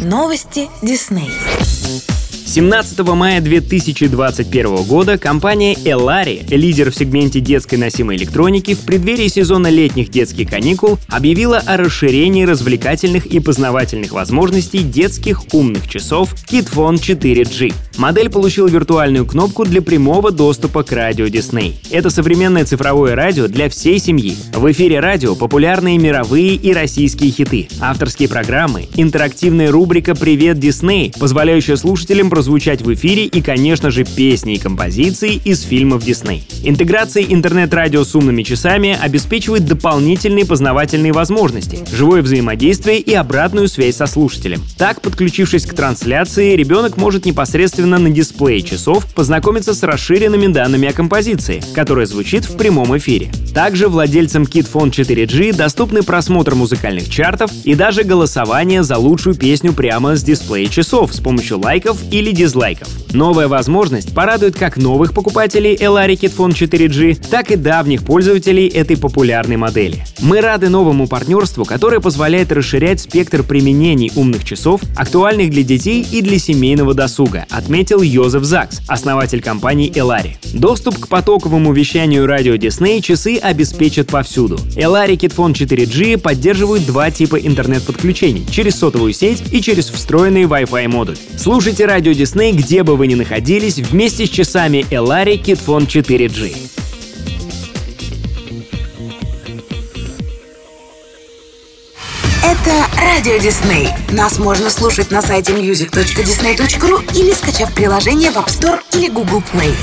Новости Дисней. 17 мая 2021 года компания Elari, лидер в сегменте детской носимой электроники, в преддверии сезона летних детских каникул объявила о расширении развлекательных и познавательных возможностей детских умных часов KidFone 4G. Модель получила виртуальную кнопку для прямого доступа к радио Disney. Это современное цифровое радио для всей семьи. В эфире радио популярные мировые и российские хиты, авторские программы, интерактивная рубрика «Привет, Дисней», позволяющая слушателям прозвучать в эфире и, конечно же, песни и композиции из фильмов Дисней. Интеграция интернет-радио с умными часами обеспечивает дополнительные познавательные возможности, живое взаимодействие и обратную связь со слушателем. Так, подключившись к трансляции, ребенок может непосредственно на дисплее часов познакомиться с расширенными данными о композиции, которая звучит в прямом эфире. Также владельцам KidFone 4G доступны просмотр музыкальных чартов и даже голосование за лучшую песню прямо с дисплея часов с помощью лайков или или дизлайков. Новая возможность порадует как новых покупателей Elari KitFone 4G, так и давних пользователей этой популярной модели. Мы рады новому партнерству, которое позволяет расширять спектр применений умных часов, актуальных для детей и для семейного досуга, отметил Йозеф Закс, основатель компании Elari. Доступ к потоковому вещанию радио Disney часы обеспечат повсюду. Elari KitFone 4G поддерживают два типа интернет-подключений — через сотовую сеть и через встроенный Wi-Fi модуль. Слушайте радио Disney, где бы вы ни находились, вместе с часами Elari KidFone 4G. Это Радио Дисней. Нас можно слушать на сайте music.disney.ru или скачав приложение в App Store или Google Play.